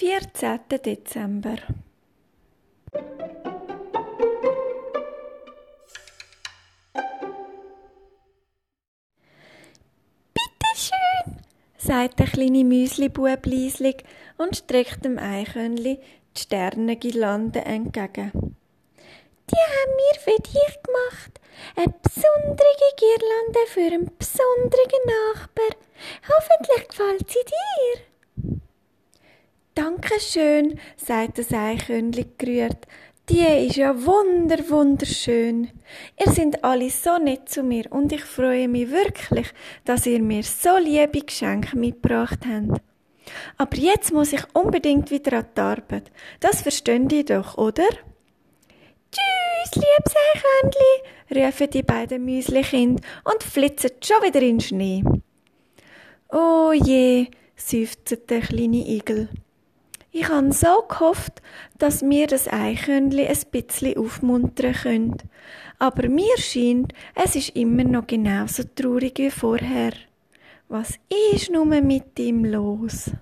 14. Dezember. Bitte schön, sagt der kleine Müslibub leislich und streckt dem Eichhörnli die Sternengirlande entgegen. Die haben wir für dich gemacht. Eine besondere Girlande für einen besonderen Nachbar. Hoffentlich gefällt sie dir. Dankeschön, sagt das Eichhörnli gerührt. Die ist ja wunder, wunderschön. Ihr seid alle so nett zu mir und ich freue mich wirklich, dass ihr mir so liebe Geschenke mitgebracht habt. Aber jetzt muss ich unbedingt wieder an die Arbeit. Das versteht ihr doch, oder? Tschüss, liebes Eichhörnli, rufen die beiden Müslikinder und flitzen schon wieder in den Schnee. Oh je, seufzt der kleine Igel. Ich han so gehofft, dass mir das Eichhörnli ein bisschen aufmuntern könnt. Aber mir scheint, es ist immer noch genauso traurig wie vorher. Was ist nun mit ihm los?